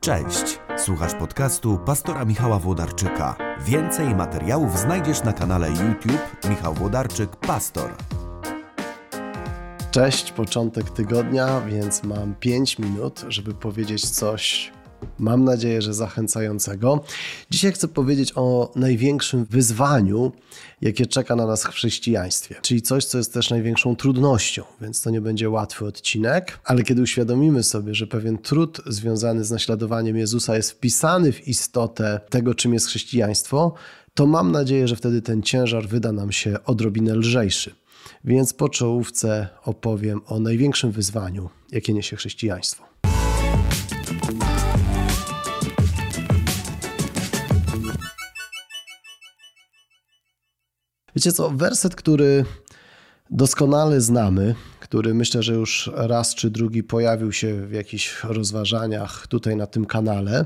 Cześć, słuchasz podcastu pastora Michała Włodarczyka. Więcej materiałów znajdziesz na kanale YouTube Michał Włodarczyk Pastor. Cześć, początek tygodnia, więc mam 5 minut, żeby powiedzieć coś mam nadzieję, że zachęcającego. Dzisiaj chcę powiedzieć o największym wyzwaniu, jakie czeka na nas w chrześcijaństwie, czyli coś, co jest też największą trudnością, więc to nie będzie łatwy odcinek, ale kiedy uświadomimy sobie, że pewien trud związany z naśladowaniem Jezusa jest wpisany w istotę tego, czym jest chrześcijaństwo, to mam nadzieję, że wtedy ten ciężar wyda nam się odrobinę lżejszy. Więc po czołówce opowiem o największym wyzwaniu, jakie niesie chrześcijaństwo. Wiecie co, werset, który doskonale znamy, który myślę, że już raz czy drugi pojawił się w jakichś rozważaniach tutaj na tym kanale.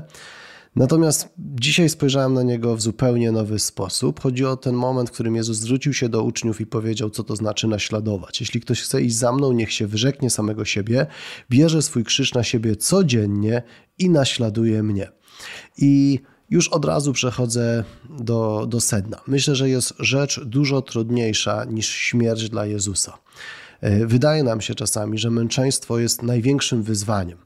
Natomiast dzisiaj spojrzałem na niego w zupełnie nowy sposób. Chodzi o ten moment, w którym Jezus zwrócił się do uczniów i powiedział, co to znaczy naśladować. Jeśli ktoś chce iść za mną, niech się wyrzeknie samego siebie, bierze swój krzyż na siebie codziennie i naśladuje mnie. I już od razu przechodzę do, do sedna. Myślę, że jest rzecz dużo trudniejsza niż śmierć dla Jezusa. E, wydaje nam się czasami, że męczeństwo jest największym wyzwaniem,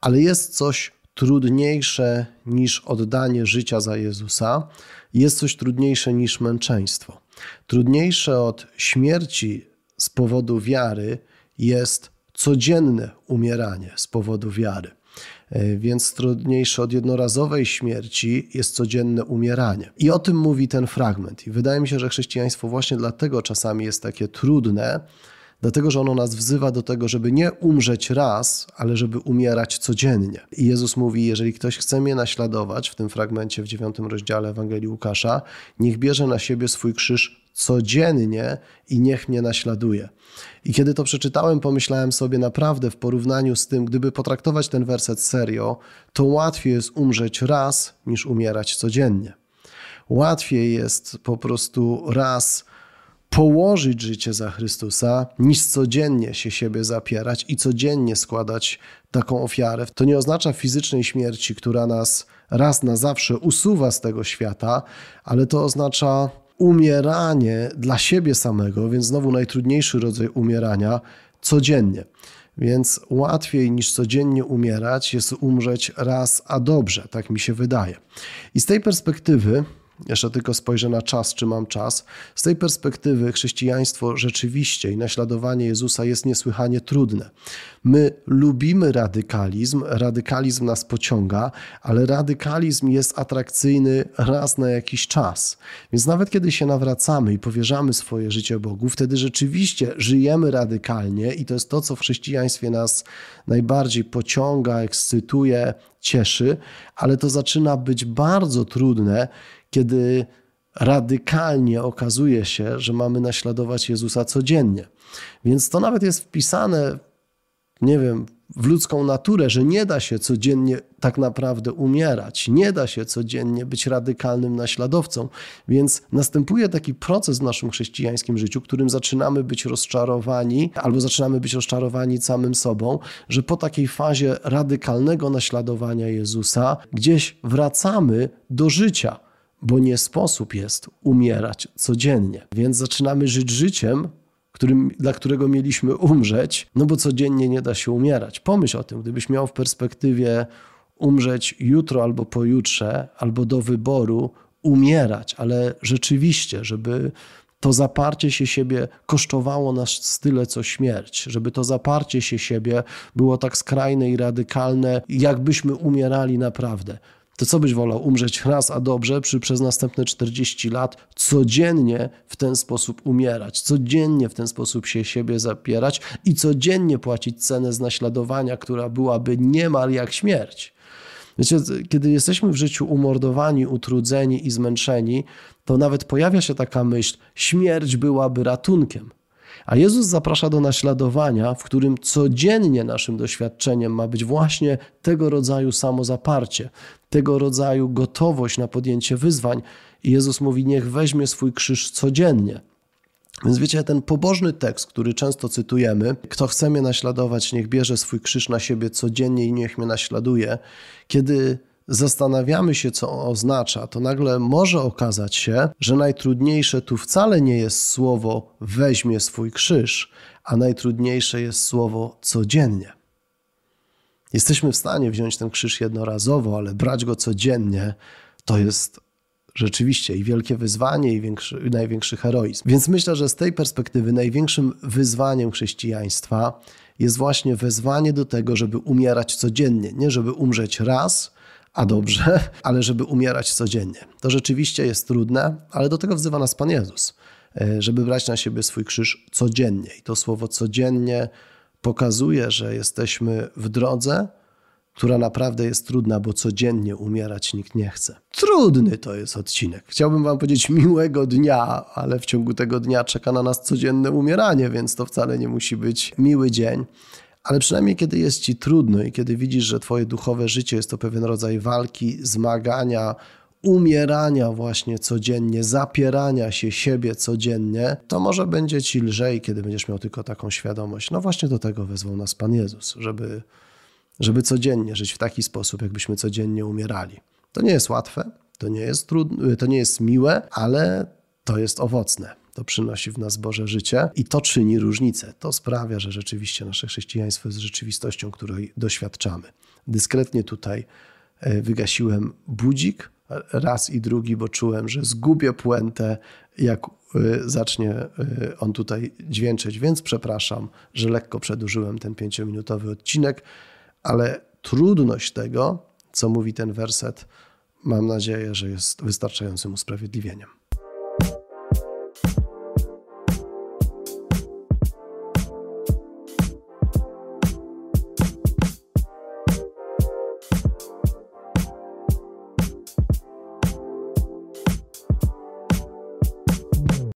ale jest coś trudniejsze niż oddanie życia za Jezusa, jest coś trudniejsze niż męczeństwo. Trudniejsze od śmierci z powodu wiary jest codzienne umieranie z powodu wiary. E, więc trudniejsze od jednorazowej śmierci jest codzienne umieranie. I o tym mówi ten fragment. I wydaje mi się, że chrześcijaństwo właśnie dlatego czasami jest takie trudne, dlatego że ono nas wzywa do tego, żeby nie umrzeć raz, ale żeby umierać codziennie. I Jezus mówi: Jeżeli ktoś chce mnie naśladować, w tym fragmencie w dziewiątym rozdziale Ewangelii Łukasza, niech bierze na siebie swój krzyż codziennie i niech mnie naśladuje. I kiedy to przeczytałem, pomyślałem sobie naprawdę w porównaniu z tym, gdyby potraktować ten werset serio, to łatwiej jest umrzeć raz niż umierać codziennie. Łatwiej jest po prostu raz położyć życie za Chrystusa, niż codziennie się siebie zapierać i codziennie składać taką ofiarę. To nie oznacza fizycznej śmierci, która nas raz na zawsze usuwa z tego świata, ale to oznacza umieranie dla siebie samego, więc znowu najtrudniejszy rodzaj umierania codziennie. Więc łatwiej niż codziennie umierać jest umrzeć raz, a dobrze, tak mi się wydaje. I z tej perspektywy jeszcze tylko spojrzę na czas, czy mam czas. Z tej perspektywy chrześcijaństwo rzeczywiście i naśladowanie Jezusa jest niesłychanie trudne. My lubimy radykalizm, radykalizm nas pociąga, ale radykalizm jest atrakcyjny raz na jakiś czas. Więc nawet kiedy się nawracamy i powierzamy swoje życie Bogu, wtedy rzeczywiście żyjemy radykalnie i to jest to, co w chrześcijaństwie nas najbardziej pociąga, ekscytuje, cieszy, ale to zaczyna być bardzo trudne, kiedy radykalnie okazuje się, że mamy naśladować Jezusa codziennie. Więc to nawet jest wpisane, nie wiem, w ludzką naturę, że nie da się codziennie tak naprawdę umierać, nie da się codziennie być radykalnym naśladowcą. Więc następuje taki proces w naszym chrześcijańskim życiu, którym zaczynamy być rozczarowani, albo zaczynamy być rozczarowani samym sobą, że po takiej fazie radykalnego naśladowania Jezusa gdzieś wracamy do życia bo nie sposób jest umierać codziennie. Więc zaczynamy żyć życiem, którym, dla którego mieliśmy umrzeć, no bo codziennie nie da się umierać. Pomyśl o tym, gdybyś miał w perspektywie umrzeć jutro albo pojutrze, albo do wyboru umierać, ale rzeczywiście, żeby to zaparcie się siebie kosztowało nas tyle co śmierć, żeby to zaparcie się siebie było tak skrajne i radykalne, jakbyśmy umierali naprawdę to co byś wolał? Umrzeć raz, a dobrze, przy przez następne 40 lat codziennie w ten sposób umierać, codziennie w ten sposób się siebie zapierać i codziennie płacić cenę z naśladowania, która byłaby niemal jak śmierć. Wiecie, kiedy jesteśmy w życiu umordowani, utrudzeni i zmęczeni, to nawet pojawia się taka myśl, śmierć byłaby ratunkiem. A Jezus zaprasza do naśladowania, w którym codziennie naszym doświadczeniem ma być właśnie tego rodzaju samozaparcie, tego rodzaju gotowość na podjęcie wyzwań. I Jezus mówi: Niech weźmie swój krzyż codziennie. Więc wiecie, ten pobożny tekst, który często cytujemy, kto chce mnie naśladować, niech bierze swój krzyż na siebie codziennie i niech mnie naśladuje. Kiedy zastanawiamy się, co oznacza, to nagle może okazać się, że najtrudniejsze tu wcale nie jest słowo weźmie swój krzyż, a najtrudniejsze jest słowo codziennie. Jesteśmy w stanie wziąć ten krzyż jednorazowo, ale brać go codziennie to jest rzeczywiście i wielkie wyzwanie, i większy, największy heroizm. Więc myślę, że z tej perspektywy największym wyzwaniem chrześcijaństwa jest właśnie wezwanie do tego, żeby umierać codziennie. Nie żeby umrzeć raz, a dobrze, ale żeby umierać codziennie. To rzeczywiście jest trudne, ale do tego wzywa nas Pan Jezus, e, żeby brać na siebie swój krzyż codziennie. I to słowo codziennie pokazuje, że jesteśmy w drodze, która naprawdę jest trudna, bo codziennie umierać nikt nie chce. Trudny to jest odcinek. Chciałbym Wam powiedzieć miłego dnia, ale w ciągu tego dnia czeka na nas codzienne umieranie, więc to wcale nie musi być miły dzień. Ale przynajmniej kiedy jest Ci trudno i kiedy widzisz, że Twoje duchowe życie jest to pewien rodzaj walki, zmagania, umierania właśnie codziennie, zapierania się siebie codziennie, to może będzie Ci lżej, kiedy będziesz miał tylko taką świadomość. No właśnie do tego wezwał nas Pan Jezus, żeby żeby codziennie żyć w taki sposób, jakbyśmy codziennie umierali. To nie jest łatwe, to nie jest trudne, to nie jest miłe, ale to jest owocne. To przynosi w nas Boże życie i to czyni różnicę. To sprawia, że rzeczywiście nasze chrześcijaństwo jest rzeczywistością, której doświadczamy. Dyskretnie tutaj e, wygasiłem budzik raz i drugi, bo czułem, że zgubię puentę, jak e, zacznie e, on tutaj dźwięczyć, więc przepraszam, że lekko przedłużyłem ten pięciominutowy odcinek ale trudność tego, co mówi ten werset, mam nadzieję, że jest wystarczającym usprawiedliwieniem.